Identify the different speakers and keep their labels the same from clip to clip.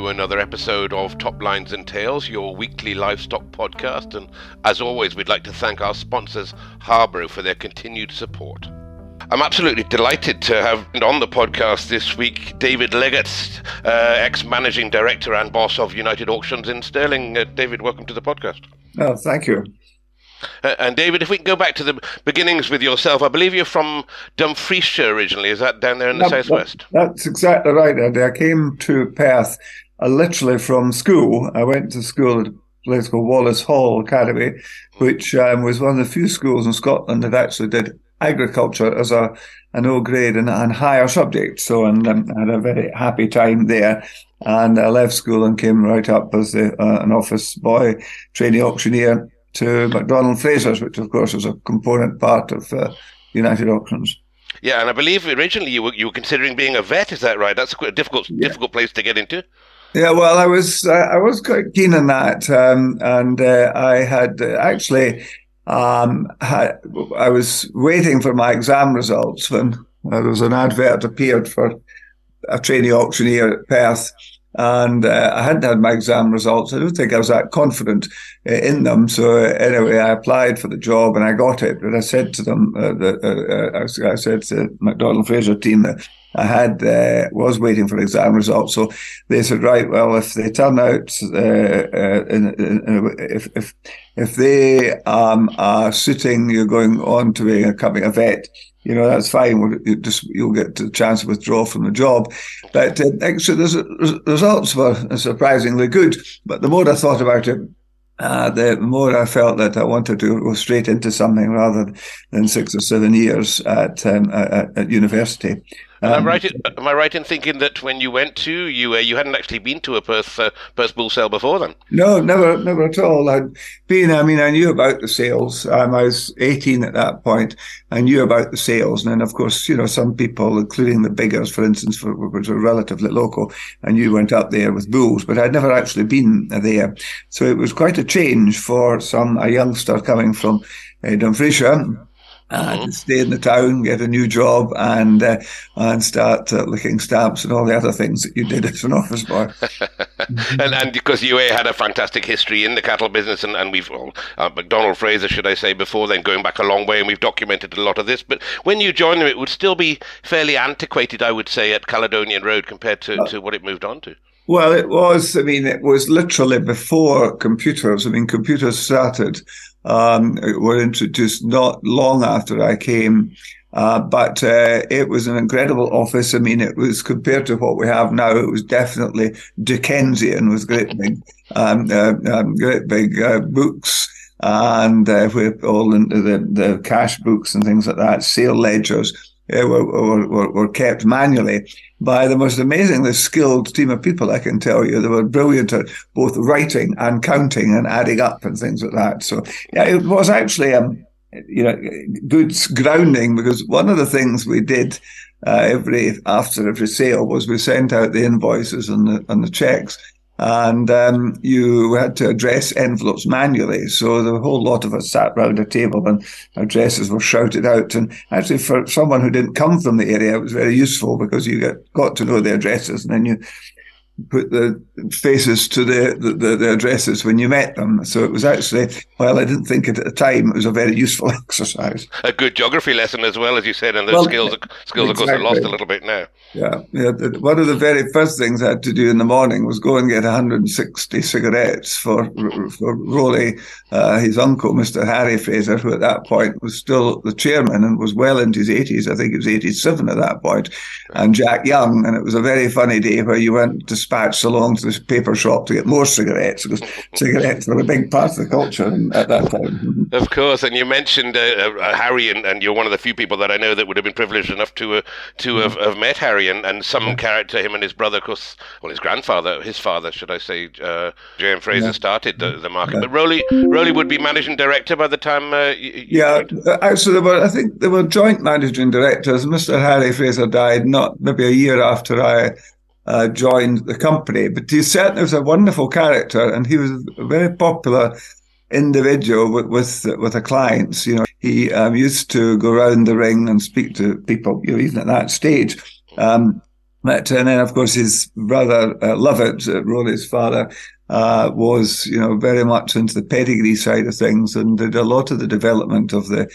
Speaker 1: to another episode of Top Lines and Tails, your weekly livestock podcast. And as always, we'd like to thank our sponsors, Harborough, for their continued support. I'm absolutely delighted to have on the podcast this week David Leggat, uh, ex managing director and boss of United Auctions in Stirling. Uh, David, welcome to the podcast.
Speaker 2: Oh, thank you.
Speaker 1: Uh, and David, if we can go back to the beginnings with yourself, I believe you're from Dumfriesshire originally. Is that down there in the
Speaker 2: that,
Speaker 1: southwest?
Speaker 2: That, that's exactly right, Eddie. I came to Perth uh, literally from school. I went to school at a place called Wallace Hall Academy, which um, was one of the few schools in Scotland that actually did agriculture as a an O grade and, and higher subject. So, and um, I had a very happy time there. And I left school and came right up as the, uh, an office boy, trainee auctioneer to McDonald Fraser's, which of course is a component part of uh, United Auctions.
Speaker 1: Yeah, and I believe originally you were you were considering being a vet. Is that right? That's a difficult yeah. difficult place to get into.
Speaker 2: Yeah, well, I was uh, I was quite keen on that, um, and uh, I had uh, actually um, had, I was waiting for my exam results when there was an advert appeared for a trainee auctioneer at Perth and uh, I hadn't had my exam results. I don't think I was that confident uh, in them. So uh, anyway, I applied for the job and I got it. But I said to them, uh, uh, uh, I said to McDonald Fraser team that I had was waiting for exam results. So they said, right, well, if they turn out, in, in, if if if they um, are suiting you're going on to becoming a vet you know that's fine. We'll just you'll get the chance to withdraw from the job. But uh, actually, the results were surprisingly good. But the more I thought about it, uh, the more I felt that I wanted to go straight into something rather than six or seven years at um, at, at, university.
Speaker 1: Um, am, I right in, am I right in thinking that when you went to you, uh, you hadn't actually been to a Perth uh, Perth bull sale before then?
Speaker 2: No, never, never at all. I'd been. I mean, I knew about the sales. Um, I was 18 at that point. I knew about the sales, and then of course, you know, some people, including the Biggars, for instance, for, which were relatively local, and you went up there with bulls, but I'd never actually been there. So it was quite a change for some a youngster coming from uh, Dumfriesshire uh, mm-hmm. stay in the town, get a new job, and uh, and start uh, licking stamps and all the other things that you did as an office boy.
Speaker 1: and and because UA had a fantastic history in the cattle business, and, and we've well, uh, McDonald Fraser, should I say, before then, going back a long way, and we've documented a lot of this. But when you joined them, it would still be fairly antiquated, I would say, at Caledonian Road compared to, uh, to what it moved on to.
Speaker 2: Well, it was. I mean, it was literally before computers. I mean, computers started um, were introduced not long after I came. Uh, but uh, it was an incredible office. I mean, it was compared to what we have now. It was definitely Dickensian with great big, um, uh, um, great big uh, books and uh, all the, the, the cash books and things like that, sale ledgers uh, were, were, were kept manually by the most amazingly skilled team of people, I can tell you. They were brilliant at both writing and counting and adding up and things like that. So, yeah, it was actually, um, you know, good grounding because one of the things we did uh, every after every sale was we sent out the invoices and the, and the checks and um, you had to address envelopes manually. So the whole lot of us sat round a table and addresses were shouted out. And actually, for someone who didn't come from the area, it was very useful because you get, got to know the addresses and then you put the faces to the, the, the, addresses when you met them. So it was actually, well, I didn't think it at the time, it was a very useful exercise.
Speaker 1: A good geography lesson as well, as you said, and the well, skills, skills exactly. of course, are lost a little bit now.
Speaker 2: Yeah, yeah. One of the very first things I had to do in the morning was go and get 160 cigarettes for for Rolly, uh, his uncle, Mr. Harry Fraser, who at that point was still the chairman and was well into his 80s. I think he was 87 at that point, and Jack Young. And it was a very funny day where you went dispatched along to the paper shop to get more cigarettes because cigarettes were a big part of the culture at that time.
Speaker 1: Of course, and you mentioned uh, uh, Harry, and, and, you're one of the few people that I know that would have been privileged enough to uh, to have, have met Harry and, and some yeah. character, him and his brother, of course, well, his grandfather, his father, should I say, uh, J.M. Fraser yeah. started the, the market. Yeah. But Rowley, Rowley would be managing director by the time. Uh, you,
Speaker 2: yeah, uh, actually, there were, I think there were joint managing directors. Mr. Harry Fraser died not maybe a year after I uh, joined the company, but he certainly was a wonderful character, and he was a very popular individual with with, with the clients. You know, he um, used to go around the ring and speak to people. You know, even at that stage. Um, But, and then, of course, his brother, uh, Lovat, uh, Rory's father, uh, was, you know, very much into the pedigree side of things and did a lot of the development of the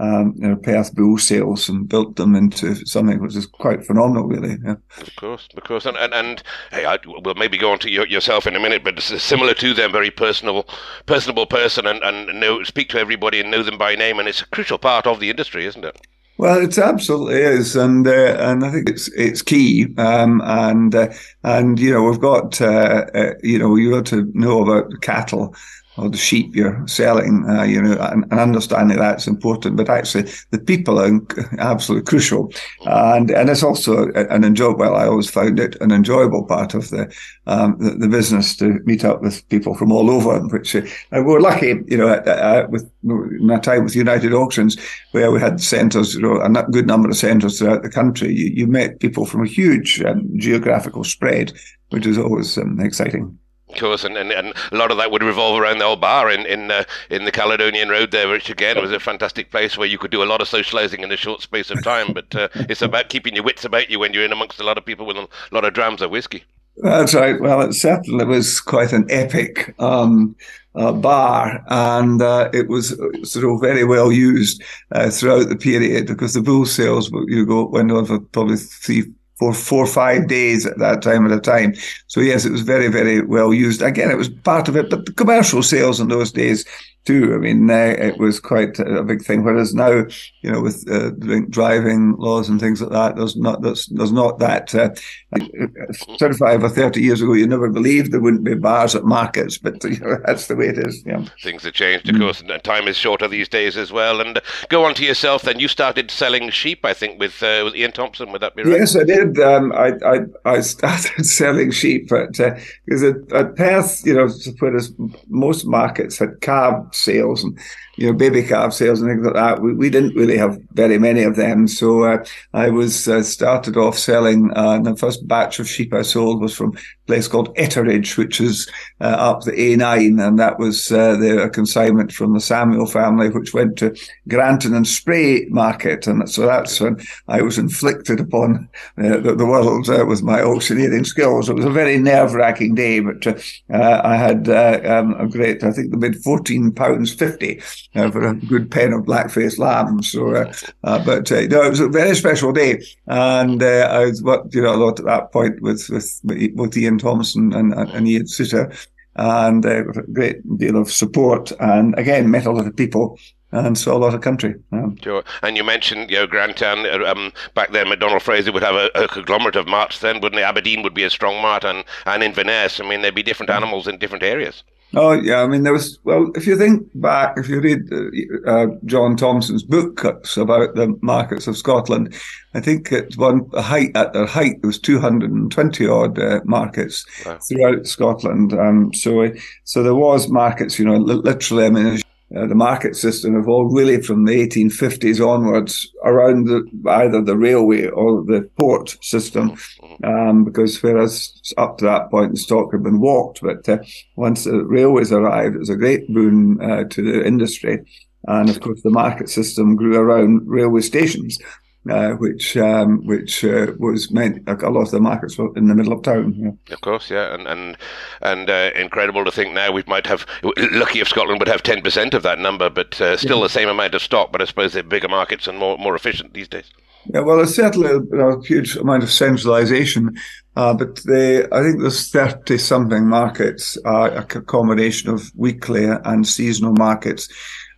Speaker 2: um, you know, Perth bull sales and built them into something which is quite phenomenal, really. Yeah.
Speaker 1: Of course, of course, and and, and hey, I, we'll maybe go on to your, yourself in a minute, but similar to them, very personable, personable person, and and know speak to everybody and know them by name, and it's a crucial part of the industry, isn't it?
Speaker 2: Well, it absolutely is, and uh, and I think it's it's key. Um, and uh, and you know we've got uh, uh you know you got to know about cattle or the sheep you're selling, uh, you know, and, and, understanding that's important. But actually, the people are absolutely crucial, and and it's also an enjoyable. Well, I always found it an enjoyable part of the um, the, the, business to meet up with people from all over. Which uh, we're lucky, you know, uh, with my time with United Auctions, where we had centres, you know, a good number of centres throughout the country. You, you met people from a huge um, geographical spread, which is always um, exciting
Speaker 1: course, and, and, and a lot of that would revolve around the old bar in in uh, in the Caledonian Road there, which again was a fantastic place where you could do a lot of socialising in a short space of time. But uh, it's about keeping your wits about you when you're in amongst a lot of people with a lot of drams of whiskey.
Speaker 2: That's right. Well, it certainly was quite an epic um, uh, bar, and uh, it was sort of very well used uh, throughout the period because the bull sales you go went on for probably three for four or five days at that time at a time. So yes, it was very, very well used. Again, it was part of it, but the commercial sales in those days too. I mean, it was quite a big thing. Whereas now, you know, with uh, driving laws and things like that, there's not there's, there's not that. Uh, 35 or 30 years ago, you never believed there wouldn't be bars at markets, but you know, that's the way it is. Yeah.
Speaker 1: Things have changed, of course, and time is shorter these days as well. And go on to yourself. Then you started selling sheep, I think, with uh, with Ian Thompson. Would that be right?
Speaker 2: Yes, I did. Um, I, I I started selling sheep, but because uh, at, at Perth, you know, whereas most markets had calves sales and you know baby calf sales and things like that. We, we didn't really have very many of them, so uh, I was uh, started off selling. Uh, the first batch of sheep I sold was from a place called Etteridge, which is uh, up the A9, and that was uh, the consignment from the Samuel family, which went to Grantown-on-Spey Market, and so that's when I was inflicted upon uh, the, the, world with my auctioneering skills. It was a very nerve wracking day, but I had um, a great. I think fourteen pounds fifty uh, for a good pen of blackface lambs. So, uh, uh, but uh, no, it was a very special day, and uh, I worked, you know, a lot at that point with with with Ian Thompson and, and Ian Sitter, and uh, a great deal of support, and again met a lot of people and saw a lot of country.
Speaker 1: Yeah. Sure. And you mentioned, you know, Grantown, um, back then McDonald Fraser would have a, a, conglomerate of marts then, wouldn't it? Aberdeen would be a strong mart and, and Inverness. I mean, there'd be different animals in different areas.
Speaker 2: Oh yeah, I mean there was well. If you think back, if you read uh, uh, John Thompson's book cuts about the markets of Scotland, I think at one height at their height there was two hundred and twenty odd uh, markets wow. throughout Scotland. Um, so so there was markets, you know, literally. I mean, uh, the market system evolved really from the 1850s onwards around the, either the railway or the port system, um, because whereas up to that point the stock had been walked, but uh, once the railways arrived, it was a great boon uh, to the industry. And of course, the market system grew around railway stations uh, which um, which uh, was meant a lot of the markets were in the middle of town.
Speaker 1: Yeah. Of course, yeah, and and and uh, incredible to think now we might have lucky if Scotland would have ten percent of that number, but uh, still yeah. the same amount of stock. But I suppose they're bigger markets and more more efficient these days.
Speaker 2: Yeah, well, there's certainly a, huge amount of centralisation, uh, but they, I think there's 30 something markets, uh, a combination of weekly and seasonal markets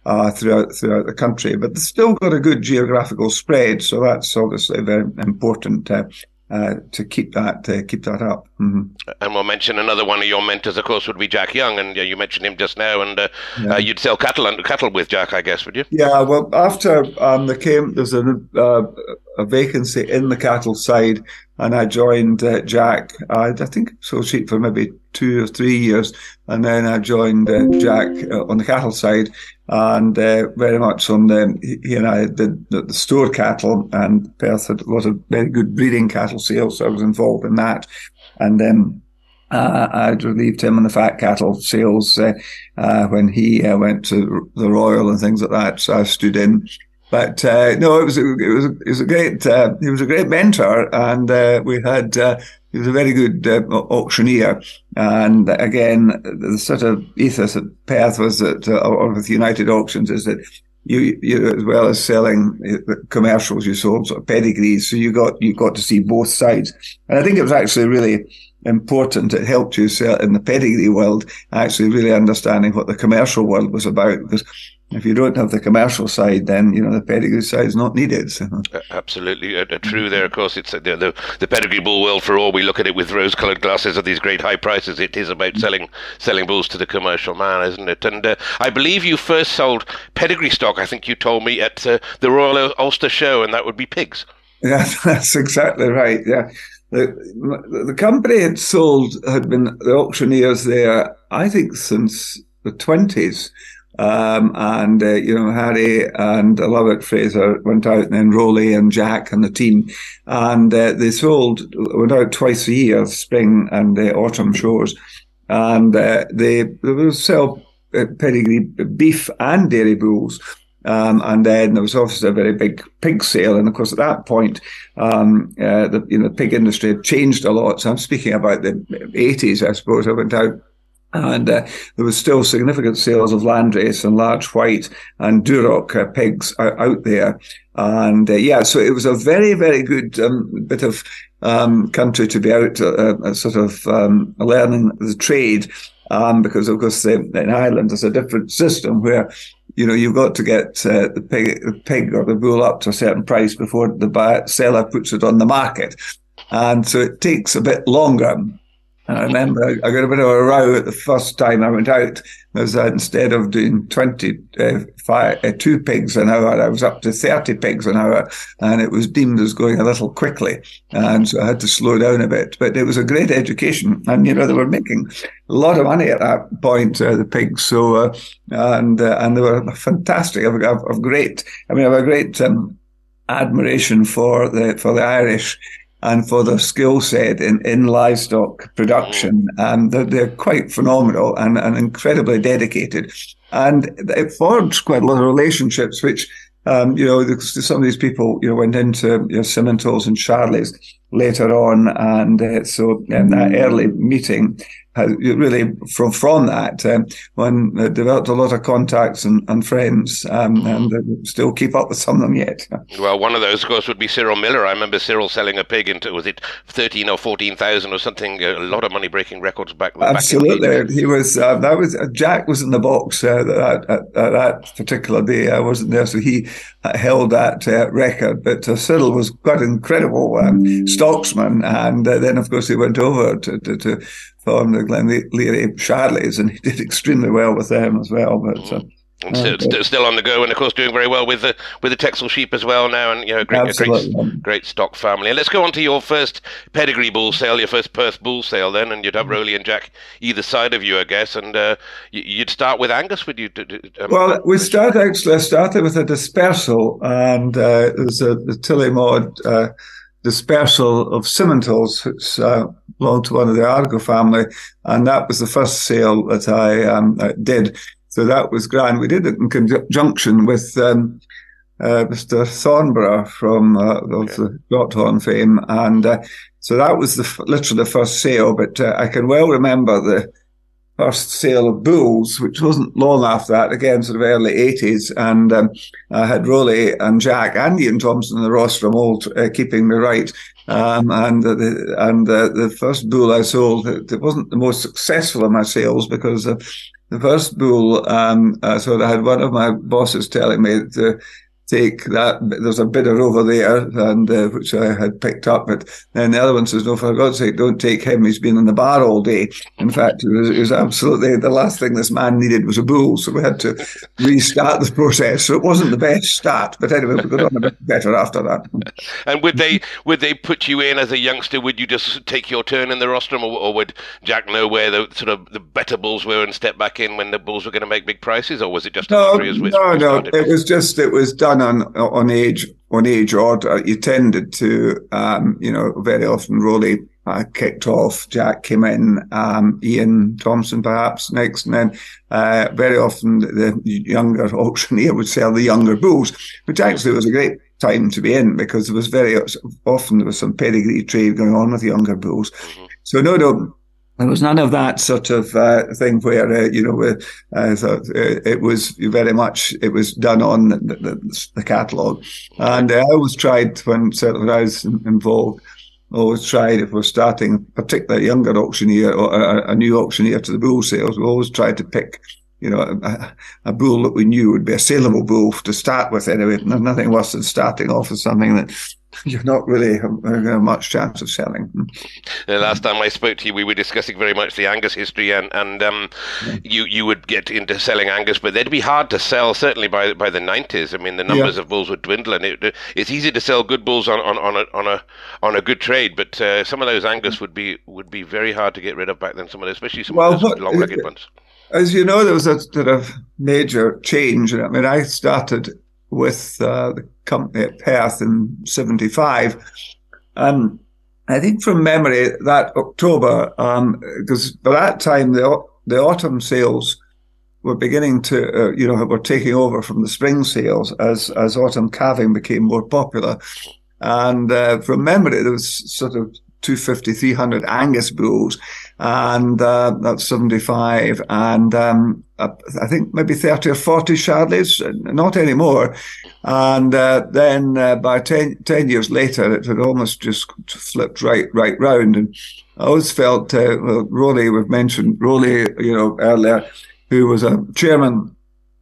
Speaker 2: uh, throughout throughout the country. But they've still got a good geographical spread, so that's obviously very important. Uh, uh, to keep that uh, keep that up.
Speaker 1: Mm-hmm. And we'll mention another one of your mentors, of course, would be Jack Young, and uh, you mentioned him just now. And uh, yeah. Uh, you'd sell cattle and cattle with Jack, I guess, would you?
Speaker 2: Yeah. Well, after um, there came there's a, uh, a vacancy in the cattle side, and I joined Jack. I, I think so cheap for maybe two or three years, and then I joined Jack on the cattle side and uh, very much on the, you know, the, the, the, store cattle and Perth had a lot of very good breeding cattle sales. So I was involved in that. And then uh, I'd relieved him on the fat cattle sales uh, uh when he uh, went to the Royal and things like that. So I stood in but uh, no, it was it was it was a great uh, he was a great mentor, and uh, we had uh, he was a very good uh, auctioneer. And again, the sort of ethos at Perth was that, uh, or with United Auctions, is that you, you as well as selling commercials, you sold sort of pedigrees, so you got you got to see both sides. And I think it was actually really important. It helped you sell in the pedigree world, actually really understanding what the commercial world was about because if you don't have the commercial side, then you know the pedigree side is not needed. So.
Speaker 1: Absolutely uh, true. There, of course, it's uh, the, the, the pedigree bull world. For all we look at it with rose-colored glasses at these great high prices, it is about selling selling bulls to the commercial man, isn't it? And uh, I believe you first sold pedigree stock. I think you told me at uh, the Royal Ulster Show, and that would be pigs.
Speaker 2: Yeah, that's exactly right. Yeah. The, the company had sold, had been the auctioneers there, I think, since the 20s. Um, and, uh, you know, Harry and Lovat Fraser went out and then Rolly and Jack and the team. And uh, they sold, went out twice a year, spring and uh, autumn shows. And uh, they, they will sell uh, pedigree beef and dairy bulls. Um, and then there was obviously a very big pig sale. And of course, at that point, um, uh, the you know the pig industry had changed a lot. So I'm speaking about the 80s, I suppose. I went out and uh, there was still significant sales of landrace and large white and Duroc uh, pigs out there. And uh, yeah, so it was a very, very good um, bit of um, country to be out, uh, uh, sort of um, learning the trade. Um, because of course in Ireland there's a different system where you know you've got to get uh, the, pig, the pig or the bull up to a certain price before the buyer, seller puts it on the market, and so it takes a bit longer. And I remember I, got a bit of a row at the first time I went out. Because instead of doing 20, uh, five, uh, two pigs an hour, I was up to 30 pigs an hour. And it was deemed as going a little quickly. And so I had to slow down a bit. But it was a great education. And, you know, they were making a lot of money at that point, uh, the pigs. So, uh, and, uh, and they were fantastic. I've, I've, I've great, I mean, I have a great, um, admiration for the, for the Irish and for their skill set in, in livestock production. And they're, they're quite phenomenal and, and incredibly dedicated. And it forged quite a lot of relationships, which, um, you know, some of these people, you know, went into you know, Simmentals and Charlie's later on. And uh, so in that early meeting, really from from that um, one uh, developed a lot of contacts and, and friends um, and uh, still keep up with some of them yet.
Speaker 1: Well one of those of course would be Cyril Miller. I remember Cyril selling a pig into was it 13 or 14,000 or something? A lot of money breaking records back then.
Speaker 2: absolutely. Back he was uh, that was uh, Jack was in the box uh, at, at, at, that particular day I wasn't there so he uh, held that record. But Cyril was quite an incredible um, stocksman and then of course he went over to, to, to formed the Glen Leary Charlies, and he did extremely well with them as well. But uh,
Speaker 1: and still, still, on the go, and of course doing very well with the with the Texel sheep as well now, and you know, great, great, great stock family. And let's go on to your first pedigree bull sale, your first Perth bull sale, then, and you'd have Rolly and Jack either side of you, I guess, and uh, you'd start with Angus, would you?
Speaker 2: Um, well, we start actually. I started with a dispersal, and uh, it was a the Tillimod uh, dispersal of Simmentals, which uh, belonged to one of the Argo family, and that was the first sale that I um, did. So that was grand. We did it in conjunction with um, uh, Mr. Thornborough from uh, the Gothorn fame, and uh, so that was the literally the first sale. But uh, I can well remember the first sale of bulls, which wasn't long after that, again, sort of early 80s. And um, I had Rolly and Jack and Ian Thompson and the rostrum all uh, keeping me right. Um, and uh, the, and uh, the first bull I sold, it wasn't the most successful of my sales because uh, the first bull, um, uh, so I had one of my bosses telling me to take that. There's a bidder over there, and uh, which I had picked up. But then the other one says, "No, for God's sake, don't take him. He's been in the bar all day." In fact, it was, it was absolutely the last thing this man needed was a bull. So we had to restart the process. So it wasn't the best start, but anyway, we got on a bit better after that.
Speaker 1: And would they would they put you in as a youngster? Would you just take your turn in the rostrum, or, or would Jack know where the sort of the better bulls were and step back in when the bulls were going to make big prices, or was it just
Speaker 2: no, no, no? It was just it was done done on on age on age order. You tended to, um, you know, very often Rowley uh, kicked off, Jack came in, um, Ian Thompson perhaps next, and then uh, very often the younger auctioneer would sell the younger bulls, which actually was a great time to be in because there was very often there was some pedigree trade going on with younger bulls. Mm-hmm. So no, no, there was none of that sort of uh, thing where uh, you know uh, so, uh, it was very much it was done on the, the, the catalogue, and I always tried when when I was involved always tried if we're starting, particularly a younger auctioneer or a, a, new auctioneer to the bull sales, we always tried to pick, you know, a, a, bull that we knew would be a saleable bull to start with anyway. There's nothing worse than starting off with something that you're not really have much chance of selling.
Speaker 1: The last time I spoke to you, we were discussing very much the Angus history, and and um, yeah. you you would get into selling Angus, but they'd be hard to sell certainly by by the nineties. I mean, the numbers yeah. of bulls would dwindle, and it, it's easy to sell good bulls on, on, on a on a on a good trade, but uh, some of those Angus would be would be very hard to get rid of back then. Some of those, especially some well, of those long-legged ones.
Speaker 2: As you know, there was a sort of major change. I mean, I started with uh, the company at Perth in 75. Um, I think from memory that October, because um, by that time the, the autumn sales were beginning to, uh, you know, were taking over from the spring sales as, as autumn calving became more popular. And uh, from memory, there was sort of 250, 300 Angus bulls, and uh, that's 75. And um, I think maybe 30 or 40 Charleys, not anymore. And uh, then uh, by 10, 10, years later, it had almost just flipped right, right round. And I always felt, uh, well, Rowley, we've mentioned Rowley, you know, earlier, who was a chairman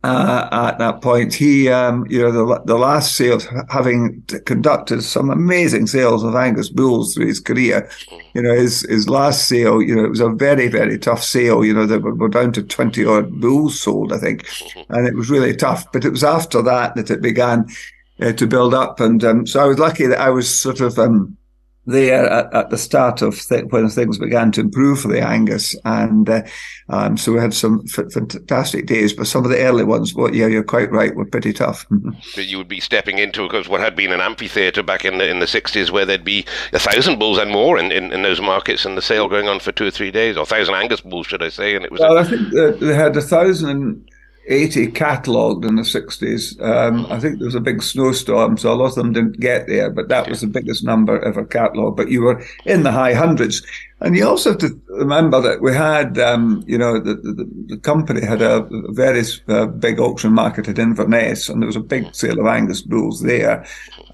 Speaker 2: uh, at that point. He, um, you know, the, the last sales, having conducted some amazing sales of Angus bulls through his career, you know, his, his last sale, you know, it was a very, very tough sale. You know, they were, were down to 20 odd bulls sold, I think. And it was really tough. But it was after that that it began uh, to build up. And um, so I was lucky that I was sort of, um, there at, at, the start of th- when things began to improve for the Angus, and uh, um, so we had some f- fantastic days. But some of the early ones, well, yeah, you're quite right, were pretty tough.
Speaker 1: you would be stepping into because what had been an amphitheatre back in the in the sixties, where there'd be a thousand bulls and more in, in, in, those markets, and the sale going on for two or three days, or thousand Angus bulls, should I say? And it was.
Speaker 2: Well, a- I think they had a thousand 80 catalogued in the 60s. Um, I think there was a big snowstorm, so a lot of them didn't get there, but that was the biggest number ever catalogued. But you were in the high hundreds. And you also have to remember that we had, um, you know, the, the, the, company had a very uh, big auction market at Inverness, and there was a big sale of Angus bulls there.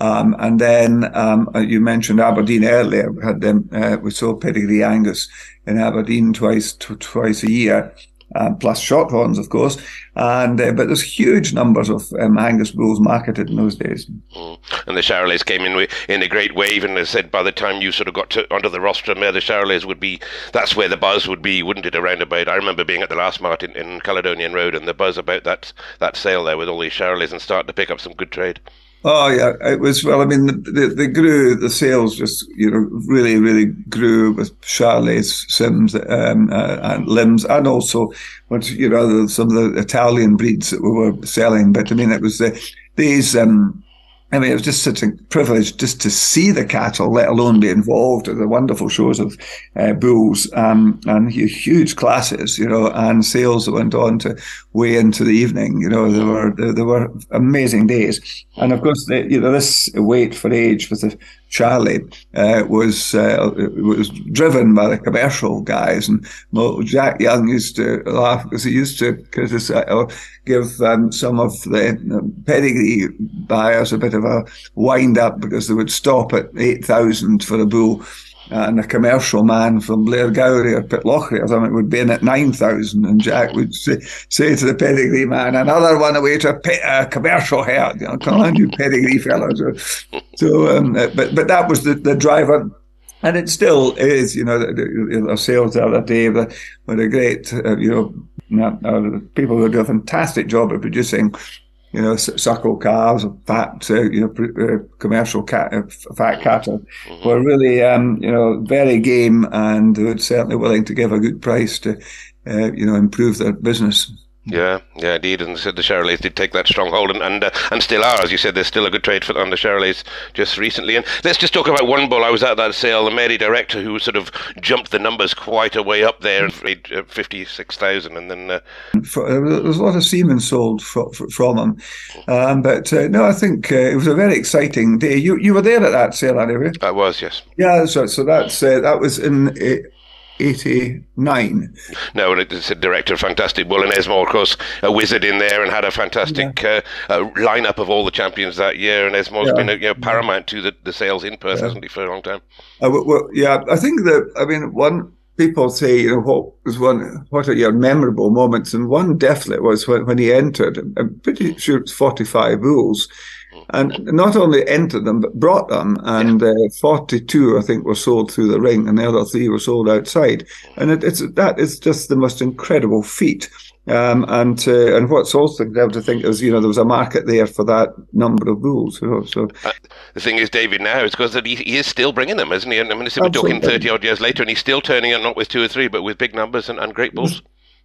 Speaker 2: Um, and then um, uh, you mentioned Aberdeen earlier. We had them. Uh, we sold pedigree Angus in Aberdeen twice, twice a year plus shorthorns, of course. And uh, but there's huge numbers of um, Angus bulls marketed in those days.
Speaker 1: Mm. And the Charolais came in in a great wave, and they said by the time you sort of got to onto the rostrum there, the Charolais would be that's where the buzz would be, wouldn't it? Around about. I remember being at the last mart in, in Caledonian Road, and the buzz about that that sale there with all these Charolais and starting to pick up some good trade.
Speaker 2: Oh yeah, it was well. I mean, the, the, grew. The sales just you know really really grew with Charolais, Sims, um, uh, and Limbs, and also what you know some of the Italian breeds that we were selling. But I mean, it was the, these um, I mean, it was just such a privilege just to see the cattle, let alone be involved in the wonderful shows of uh, bulls um, and huge classes, you know, and sales that went on to way into the evening. You know, there were there, were amazing days, and of course, the, you know, this wait for age with the Charlie uh, was uh, was driven by the commercial guys, and well, Jack Young used to laugh because he used to criticize or give um, some of the pedigree buyers a bit of a wind up because they would stop at eight thousand for a bull and a commercial man from Blairgowrie or Pitlochry or something would be in at 9,000 and Jack would say, say to the pedigree man, another one away to a, pe- a commercial herd, you know, come on you pedigree fellows. So, um, but, but that was the, the driver. And it still is, you know, the, sales the other day were, were a great, uh, you know, uh, people who do a fantastic job of producing you know, suckle calves, fat, uh, you know, uh, commercial cat, uh, fat cattle mm-hmm. were really, um, you know, very game and were certainly willing to give a good price to, uh, you know, improve their business.
Speaker 1: Yeah, yeah, indeed. And said the Charolais did take that stronghold and and, uh, and still are, as you said. There's still a good trade for on the Charolais just recently. And let's just talk about one bull. I was at that sale, the Maerdy Director, who sort of jumped the numbers quite a way up there, uh, fifty six thousand, and then uh,
Speaker 2: for, there was a lot of semen sold for, for, from him. Um, but uh, no, I think uh, it was a very exciting day. You you were there at that sale, anyway.
Speaker 1: I was, yes.
Speaker 2: Yeah, so so that's uh, that was in 89.
Speaker 1: No, and it's a director, of fantastic bull, and Esmor, of course, a wizard in there and had a fantastic yeah. uh, uh, lineup of all the champions that year. And Esmor's yeah. been you know, paramount to the, the sales in Perth, yeah. hasn't he, for a long time?
Speaker 2: Uh, well, yeah, I think that, I mean, one people say, you know, what was one, what are your memorable moments? And one definitely was when, when he entered, I'm pretty sure it's 45 bulls and not only entered them but brought them. And uh, 42, I think, were sold through the ring, and the other three were sold outside. And it, it's that is just the most incredible feat. Um, and uh, and what's also incredible to think is you know there was a market there for that number of bulls. You know, so uh,
Speaker 1: the thing is, David, now is because he, he is still bringing them, isn't he? I mean, we're talking thirty odd years later, and he's still turning up not with two or three, but with big numbers and, and great bulls.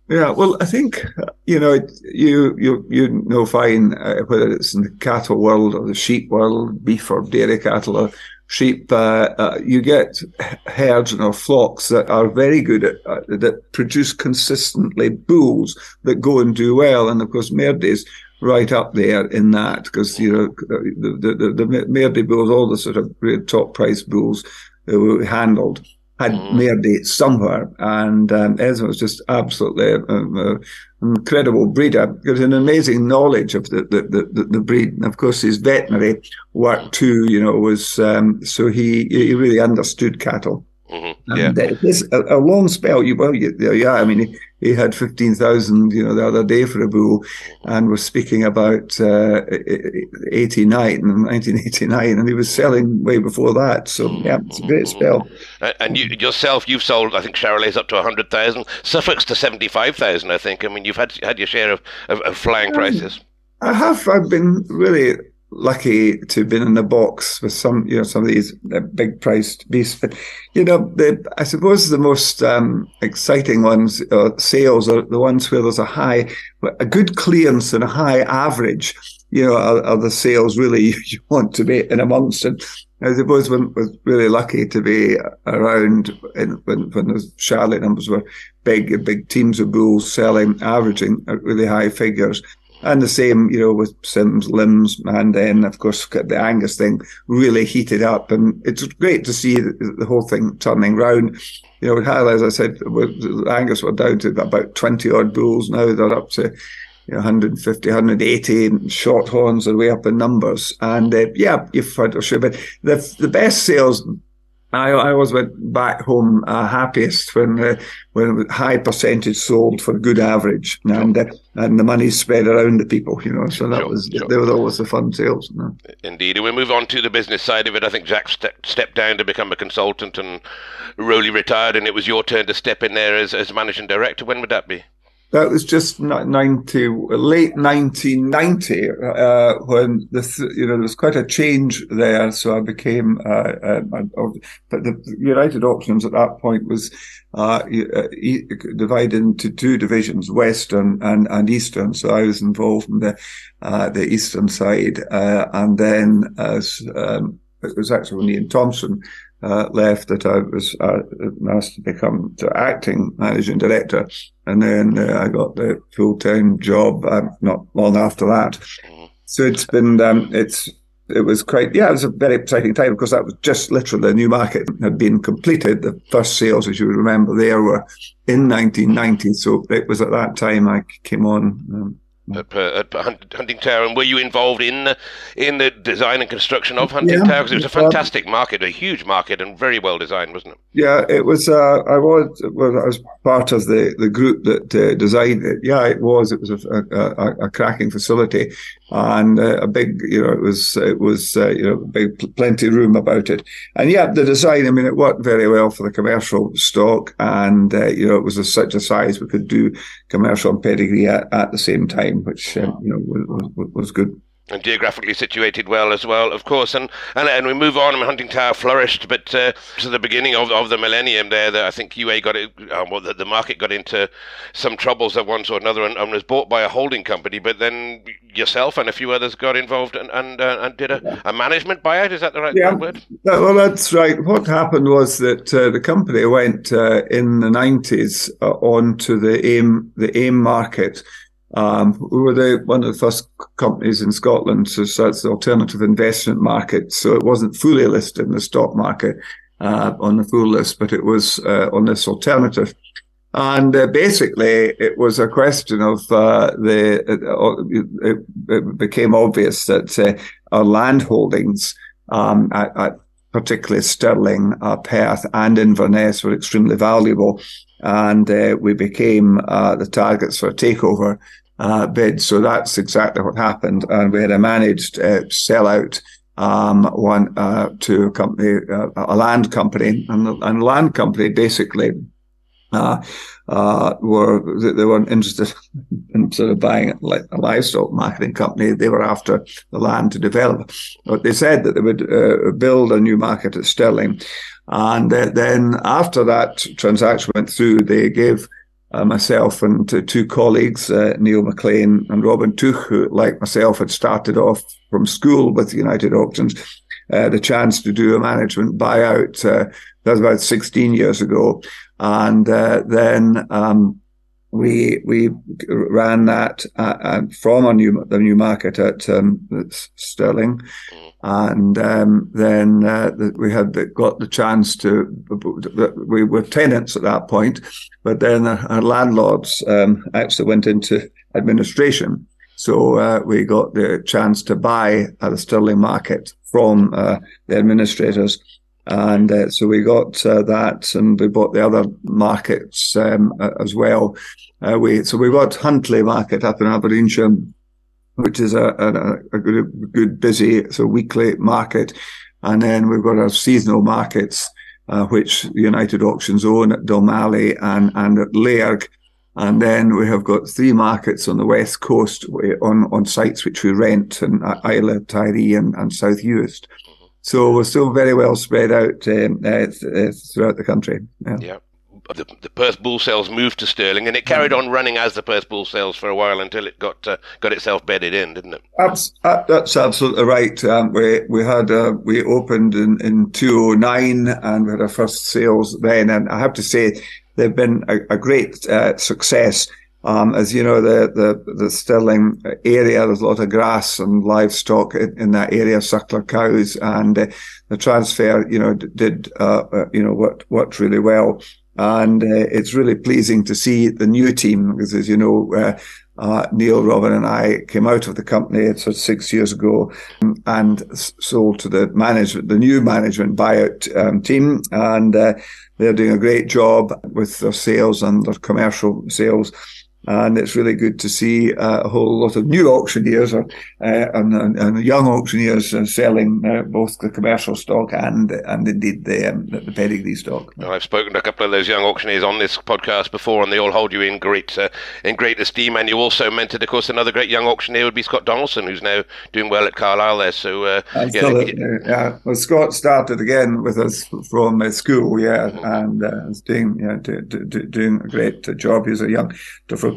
Speaker 2: Yeah, well, I think you know you you you know fine uh, whether it's in the cattle world or the sheep world, beef or dairy cattle or sheep. Uh, uh, you get herds or flocks that are very good at uh, that produce consistently bulls that go and do well, and of course Maerdy's right up there in that because you know the the the, the Mearday bulls, all the sort of great top price bulls that were handled had mm. Maerdy somewhere, and um, Esmor was just absolutely um, uh, incredible breeder. He had an amazing knowledge of the the, the, the breed, and of course his veterinary work too. You know, was um, so he he really understood cattle.
Speaker 1: Mm-hmm. Yeah.
Speaker 2: And uh, a, a, long spell. You well, you, yeah. I mean, he, he had fifteen thousand, you know, the other day for a bull, mm-hmm. and was speaking about uh, eighty nine and nineteen eighty nine, and he was selling way before that. So yeah, it's a great spell.
Speaker 1: And you yourself, you've sold, I think, Charolais up to hundred thousand, Suffolk's to seventy five thousand. I think. I mean, you've had had your share of, of, of flying um, prices.
Speaker 2: I have. I've been really lucky to have been in the box with some, you know, some of these uh, big priced beasts. But, you know, the, I suppose the most um, exciting ones, uh, sales are the ones where there's a high, a good clearance and a high average, you know, are, are the sales really you want to be in amongst. And I suppose when was really lucky to be around in, when, when the Charlotte numbers were big, big teams of bulls selling, averaging at really high figures. And the same, you know, with Sims, Limbs, and then, of course, the Angus thing really heated up. And it's great to see the, whole thing turning round. You know, as I said, Angus were down to about 20 odd bulls. Now they're up to you know, 150, 180 and short horns are way up in numbers. And uh, yeah, you've had a sure, but the, the best sales I, I always went back home uh, happiest when uh, when high percentage sold for good average, and uh, and the money spread around the people, you know. So that sure, was sure. they were always the fun sales. You know?
Speaker 1: Indeed, and we move on to the business side of it. I think Jack ste- stepped down to become a consultant, and Rowley retired, and it was your turn to step in there as as managing director. When would that be?
Speaker 2: That was just 90, late 1990, uh, when the, you know, there was quite a change there. So I became, uh, uh, but the United Auctions at that point was, uh, uh divided into two divisions, Western and, and Eastern. So I was involved in the, uh, the Eastern side. and then as, um, it was actually when Ian Thompson uh, left that I was uh, asked to become the acting managing director, and then uh, I got the full time job uh, not long after that. So it's been um, it's it was quite yeah it was a very exciting time because that was just literally the new market had been completed. The first sales, as you remember, there were in 1990. So it was at that time I came on. Um,
Speaker 1: at, at Hunting Tower, and were you involved in the, in the design and construction of Hunting yeah, Tower? Because it was a fantastic market, a huge market, and very well designed, wasn't it?
Speaker 2: Yeah, it was. Uh, I was. Well, I was part of the, the group that uh, designed it. Yeah, it was. It was a, a, a cracking facility, and uh, a big. You know, it was. It was. Uh, you know, big, plenty room about it, and yeah, the design. I mean, it worked very well for the commercial stock, and uh, you know, it was a, such a size we could do commercial and pedigree at, at the same time which um, you know was, was, good.
Speaker 1: And geographically situated well as well, of course. And and, and we move on. I mean, Huntingtower flourished, but uh, to the beginning of, of the millennium, there, that I think UA got it. Uh, well, the, the, market got into some troubles at one sort or another, and, and, was bought by a holding company. But then yourself and a few others got involved and and, uh, and did a, a, management buyout. Is that the right
Speaker 2: yeah.
Speaker 1: word?
Speaker 2: Well, that's right. What happened was that uh, the company went uh, in the nineties uh, on to the AIM the AIM market um, we were the, one of the first companies in Scotland, to that's the alternative investment market. So it wasn't fully listed in the stock market uh, on the full list, but it was uh, on this alternative. And uh, basically, it was a question of uh, the. Uh, it, it, became obvious that uh, our land holdings um, at, at particularly Stirling, uh, Perth, and Inverness were extremely valuable. And uh, we became uh, the targets for a takeover uh, bid. So that's exactly what happened. And we had a managed uh, sellout um, one uh, to a company, uh, a land company, and the and land company basically uh, uh, were they weren't interested in sort of buying a livestock marketing company. They were after the land to develop. But they said that they would build a new market at Stirling. And then after that transaction went through, they gave uh, myself and two colleagues, uh, Neil McLean and Robin Tuch, who, like myself, had started off from school with United Auctions, uh, the chance to do a management buyout. Uh, that was about 16 years ago. And then um, we we ran that uh, from a new, the new market at um, Stirling. Mm-hmm and um, then uh, we had the, got the chance to. We were tenants at that point, but then our landlords um, actually went into administration, so uh, we got the chance to buy at the Stirling market from uh, the administrators. And uh, so we got uh, that, and we bought the other markets um, as well. Uh, we so we got Huntly Market up in Aberdeenshire, which is a, a, a good, good, busy, so weekly market. And then we've got our seasonal markets, uh, which United Auctions own at Dalmally and, and at Lairg. And then we have got three markets on the west coast on, on sites which we rent in Islay, Tiree and, and South Uist. So we're still very well spread out um, uh, uh, throughout the country.
Speaker 1: Yeah. yeah the, the Perth Bull Sales moved to Stirling, and it carried on running as the Perth Bull Sales for a while until it got uh, got itself bedded in, didn't it?
Speaker 2: That's, that's absolutely right. Um, we we had uh, we opened in in two oh nine, and we had our first sales then, and I have to say they've been a, a great uh, success. Um, as you know, the, the, the Stirling area, there's a lot of grass and livestock in, in that area, suckler cows, and uh, the transfer, you know, did, uh, uh, you know, worked, worked really well. And uh, it's really pleasing to see the new team because, as you know, uh, uh, Neil, Robin, and I came out of the company of six years ago and sold to the management, the new management buyout um, team, and uh, they're doing a great job with their sales and their commercial sales and it's really good to see uh, a whole lot of new auctioneers or, uh, and, and, young auctioneers uh, selling uh, both the commercial stock and and indeed the um, the pedigree stock.
Speaker 1: I've spoken to a couple of those young auctioneers on this podcast before, and they all hold you in great uh, in great esteem. And you also mentored, of course, another great young auctioneer would be Scott Donaldson, who's now doing well at Carlisle there. So uh,
Speaker 2: yeah, yeah. Well, Scott started again with us from school, yeah, mm-hmm. and uh, is doing yeah, do, do, do, doing a great job. He's a young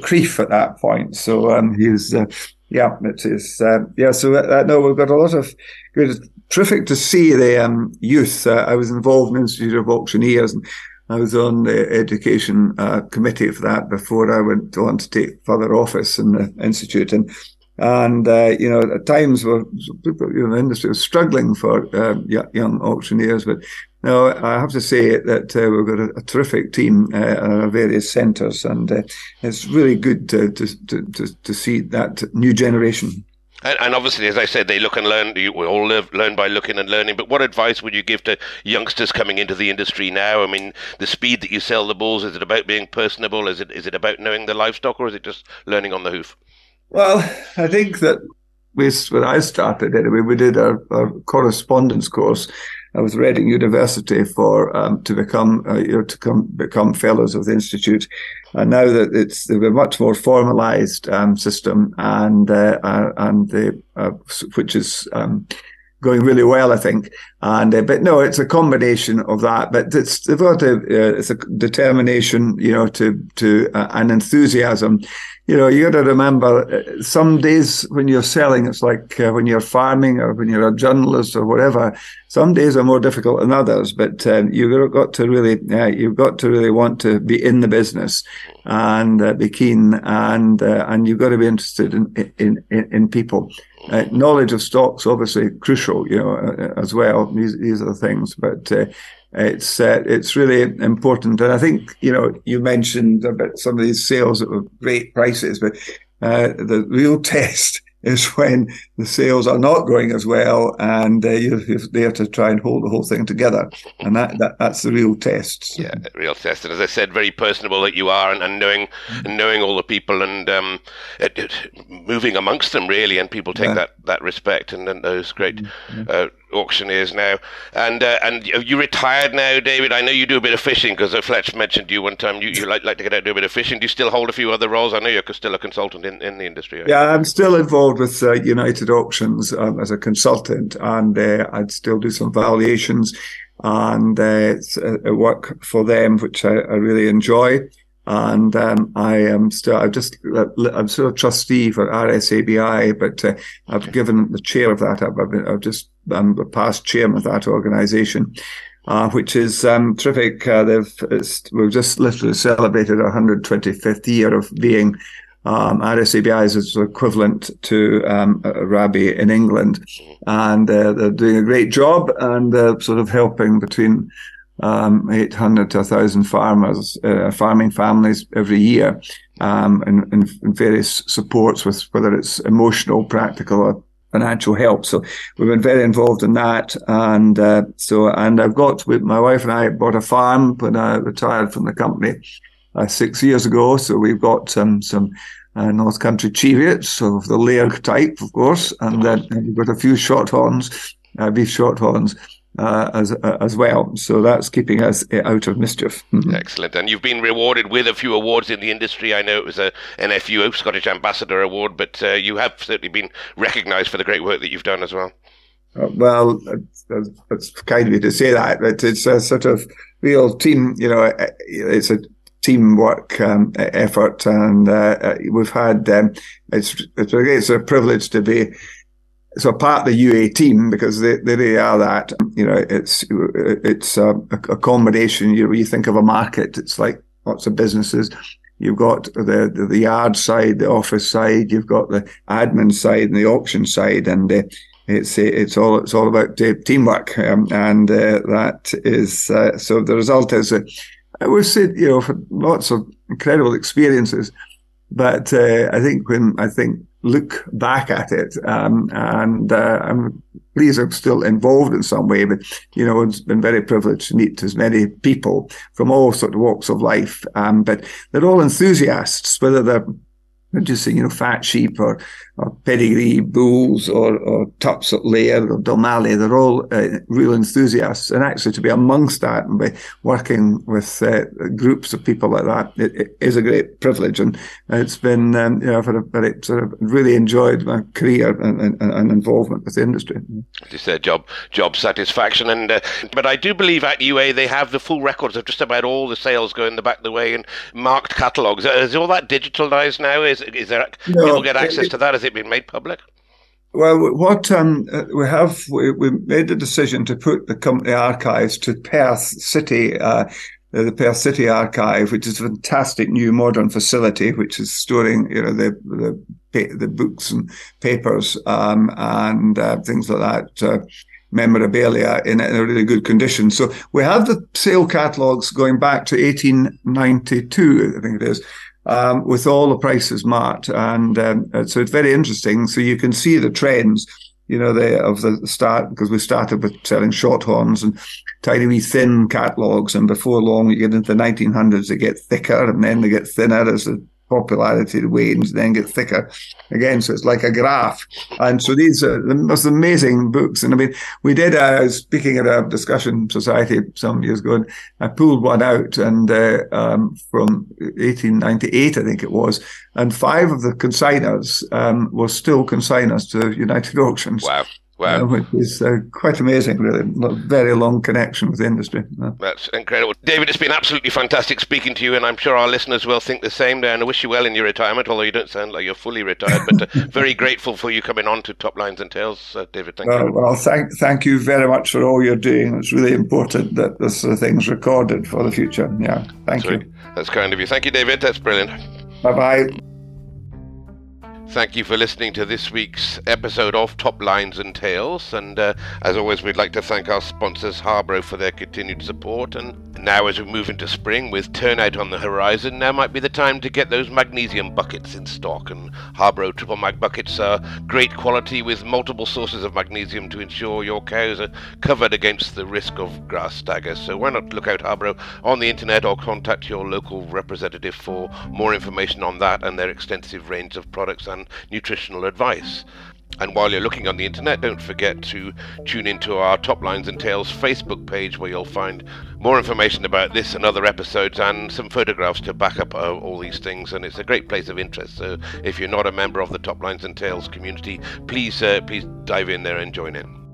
Speaker 2: Crieff at that point. So um, he's, uh, yeah, it is, uh, yeah. So uh, no, we've got a lot of good, terrific to see the um, youth. Uh, I was involved in the Institute of Auctioneers and I was on the education uh, committee for that before I went on to take further office in the institute. And and, uh, you know, at times where people, you know, the industry was struggling for uh, young auctioneers. But no, I have to say that uh, we've got a, a terrific team uh, at our various centres, and uh, it's really good to, to, to, to, see that new generation.
Speaker 1: And, and, obviously, as I said, they look and learn. We all live, learn by looking and learning. But what advice would you give to youngsters coming into the industry now? I mean, the speed that you sell the bulls, is it about being personable? Is it is it about knowing the livestock, or is it just learning on the hoof?
Speaker 2: Well, I think that we, when I started anyway, we did our, our correspondence course, I was Reading University for um, to become uh, you know to come become fellows of the institute, and now that it's a much more formalised um, system and uh, uh, and the uh, which is um, going really well, I think. And uh, but no, it's a combination of that. But it's they've got a uh, it's a determination, you know, to to uh, an enthusiasm. You know, you got to remember uh, some days when you're selling, it's like uh, when you're farming or when you're a journalist or whatever. Some days are more difficult than others, but um, you've got to really, you've got to really want to be in the business and uh, be keen, and and you've got to be interested in in in, in people. Uh, knowledge of stocks obviously crucial, you know, uh, as well. These these are the things, but uh, it's uh, it's really important. And I think you know you mentioned about some of these sales at great prices, but uh, the real test is when the sales are not going as well, and uh, you're, you're, there to try and hold the whole thing together, and that, that that's the real test.
Speaker 1: Yeah, real test. And as I said, very personable that you are, and, and knowing and knowing all the people, and um, it, it, moving amongst them really, and people take yeah. that that respect, and, and those great mm-hmm. uh, auctioneers now. And uh, and you retired now, David. I know you do a bit of fishing because uh, Fletch mentioned you one time. You, you like like to get out and do a bit of fishing. Do you still hold a few other roles? I know you're still a consultant in, in the industry.
Speaker 2: Yeah, I'm still involved with uh, United Auctions um, as a consultant, and uh, I'd still do some valuations and uh, uh, work for them, which I, I really enjoy and um, I am still I'm just I'm still a trustee for RSABI, but uh, I've given the chair of that up. I've, I've just I'm the past chairman of that organisation. Uh, which is um, terrific. Uh, they've we've just literally celebrated our 125th year of being um, RSABI is equivalent to um, RABI in England, and uh, they're doing a great job and uh, sort of helping between um, 800 to 1,000 farmers, uh, farming families every year, um, in, in, in, various supports with whether it's emotional, practical, or financial help. So we've been very involved in that. And, uh, so, and I've got with my wife and I bought a farm when I retired from the company uh, six years ago. So we've got um, some, uh, North Country Cheviots of the Lairg type, of course, and then we've got a few shorthorns, uh, beef shorthorns uh, as uh, as well. So that's keeping us out of mischief.
Speaker 1: Mm-hmm. Excellent. And you've been rewarded with a few awards in the industry. I know it was a NFU Scottish Ambassador Award, but uh, you have certainly been recognised for the great work that you've done as well.
Speaker 2: Uh, well, it's, it's kind of you to say that, but it's a sort of real team. You know, uh, it's a teamwork um, effort, and uh, we've had um, it's it's a sort of privilege to be so part of the UA team because they, they are that. You know, it's it's a, a combination. You know, you think of a market, it's like lots of businesses. You've got the, the, the yard side, the office side. You've got the admin side and the auction side, and uh, it's it's all it's all about uh, teamwork, um, and uh, that is uh, so. The result is, I would say, you know, lots of incredible experiences, but uh, I think when I think look back at it. Um, and uh, I'm pleased I'm still involved in some way, but you know, it's been very privileged to meet as many people from all sort of walks of life. Um, but they're all enthusiasts, whether they're just you know, fat sheep or, or pedigree bulls or, or tups at Lairg or Dalmally. They're all uh, real enthusiasts. And actually to be amongst that and be working with uh, groups of people like that it, it is a great privilege. And it's been, um, you know, for a very sort of really enjoyed my career and, and, and involvement with the industry.
Speaker 1: It's a job, job satisfaction. And, uh, but I do believe at UA they have the full records of just about all the sales going the back the way and marked catalogues. Is all that digitalized now? Is is, is there no, people get access it, to that? It been made public?
Speaker 2: Well, what um, uh, we have, we, we, made the decision to put the company archives to Perth City, uh, the Perth City Archive, which is a fantastic new modern facility, which is storing, you know, the the, the books and papers um, and uh, things like that. Uh, memorabilia in, in a really good condition. So we have the sale catalogues going back to 1892, I think it is um, with all the prices marked. And um, uh, so it's very interesting. So you can see the trends, you know, the, of the start, because we started with selling shorthorns and tiny wee thin catalogues. And before long, you get into the 1900s, they get thicker and then they get thinner as the popularity wanes, then get thicker again. So it's like a graph. And so these are the most amazing books. And I mean, we did, uh, speaking at a discussion society some years ago, and I pulled one out and uh, um, from 1898, I think it was, and five of the consigners um, were still consigners to United Auctions.
Speaker 1: Wow. Wow.
Speaker 2: Uh, which is uh, quite amazing, really. Very long connection with the industry.
Speaker 1: That's incredible. David, it's been absolutely fantastic speaking to you, and I'm sure our listeners will think the same. And I wish you well in your retirement, although you don't sound like you're fully retired. But uh, very grateful for you coming on to Top Lines and Tales, uh, David. Thank you.
Speaker 2: Well, thank, thank you very much for all you're doing. It's really important that this uh, thing's recorded for the future. Yeah, thank
Speaker 1: That's
Speaker 2: you.
Speaker 1: Right. That's kind of you. Thank you, David. That's brilliant.
Speaker 2: Bye bye.
Speaker 1: Thank you for listening to this week's episode of Top Lines and Tales. And uh, as always, we'd like to thank our sponsors, Harbro, for their continued support. And now, as we move into spring with turnout on the horizon, now might be the time to get those magnesium buckets in stock. And Harbro Triple Mag buckets are great quality with multiple sources of magnesium to ensure your cows are covered against the risk of grass staggers. So why not look out Harbro on the internet or contact your local representative for more information on that and their extensive range of products and nutritional advice. And while you're looking on the internet, don't forget to tune into our Top Lines and Tales Facebook page where you'll find more information about this and other episodes and some photographs to back up uh, all these things. And it's a great place of interest. So if you're not a member of the Top Lines and Tales community, please uh, please dive in there and join in.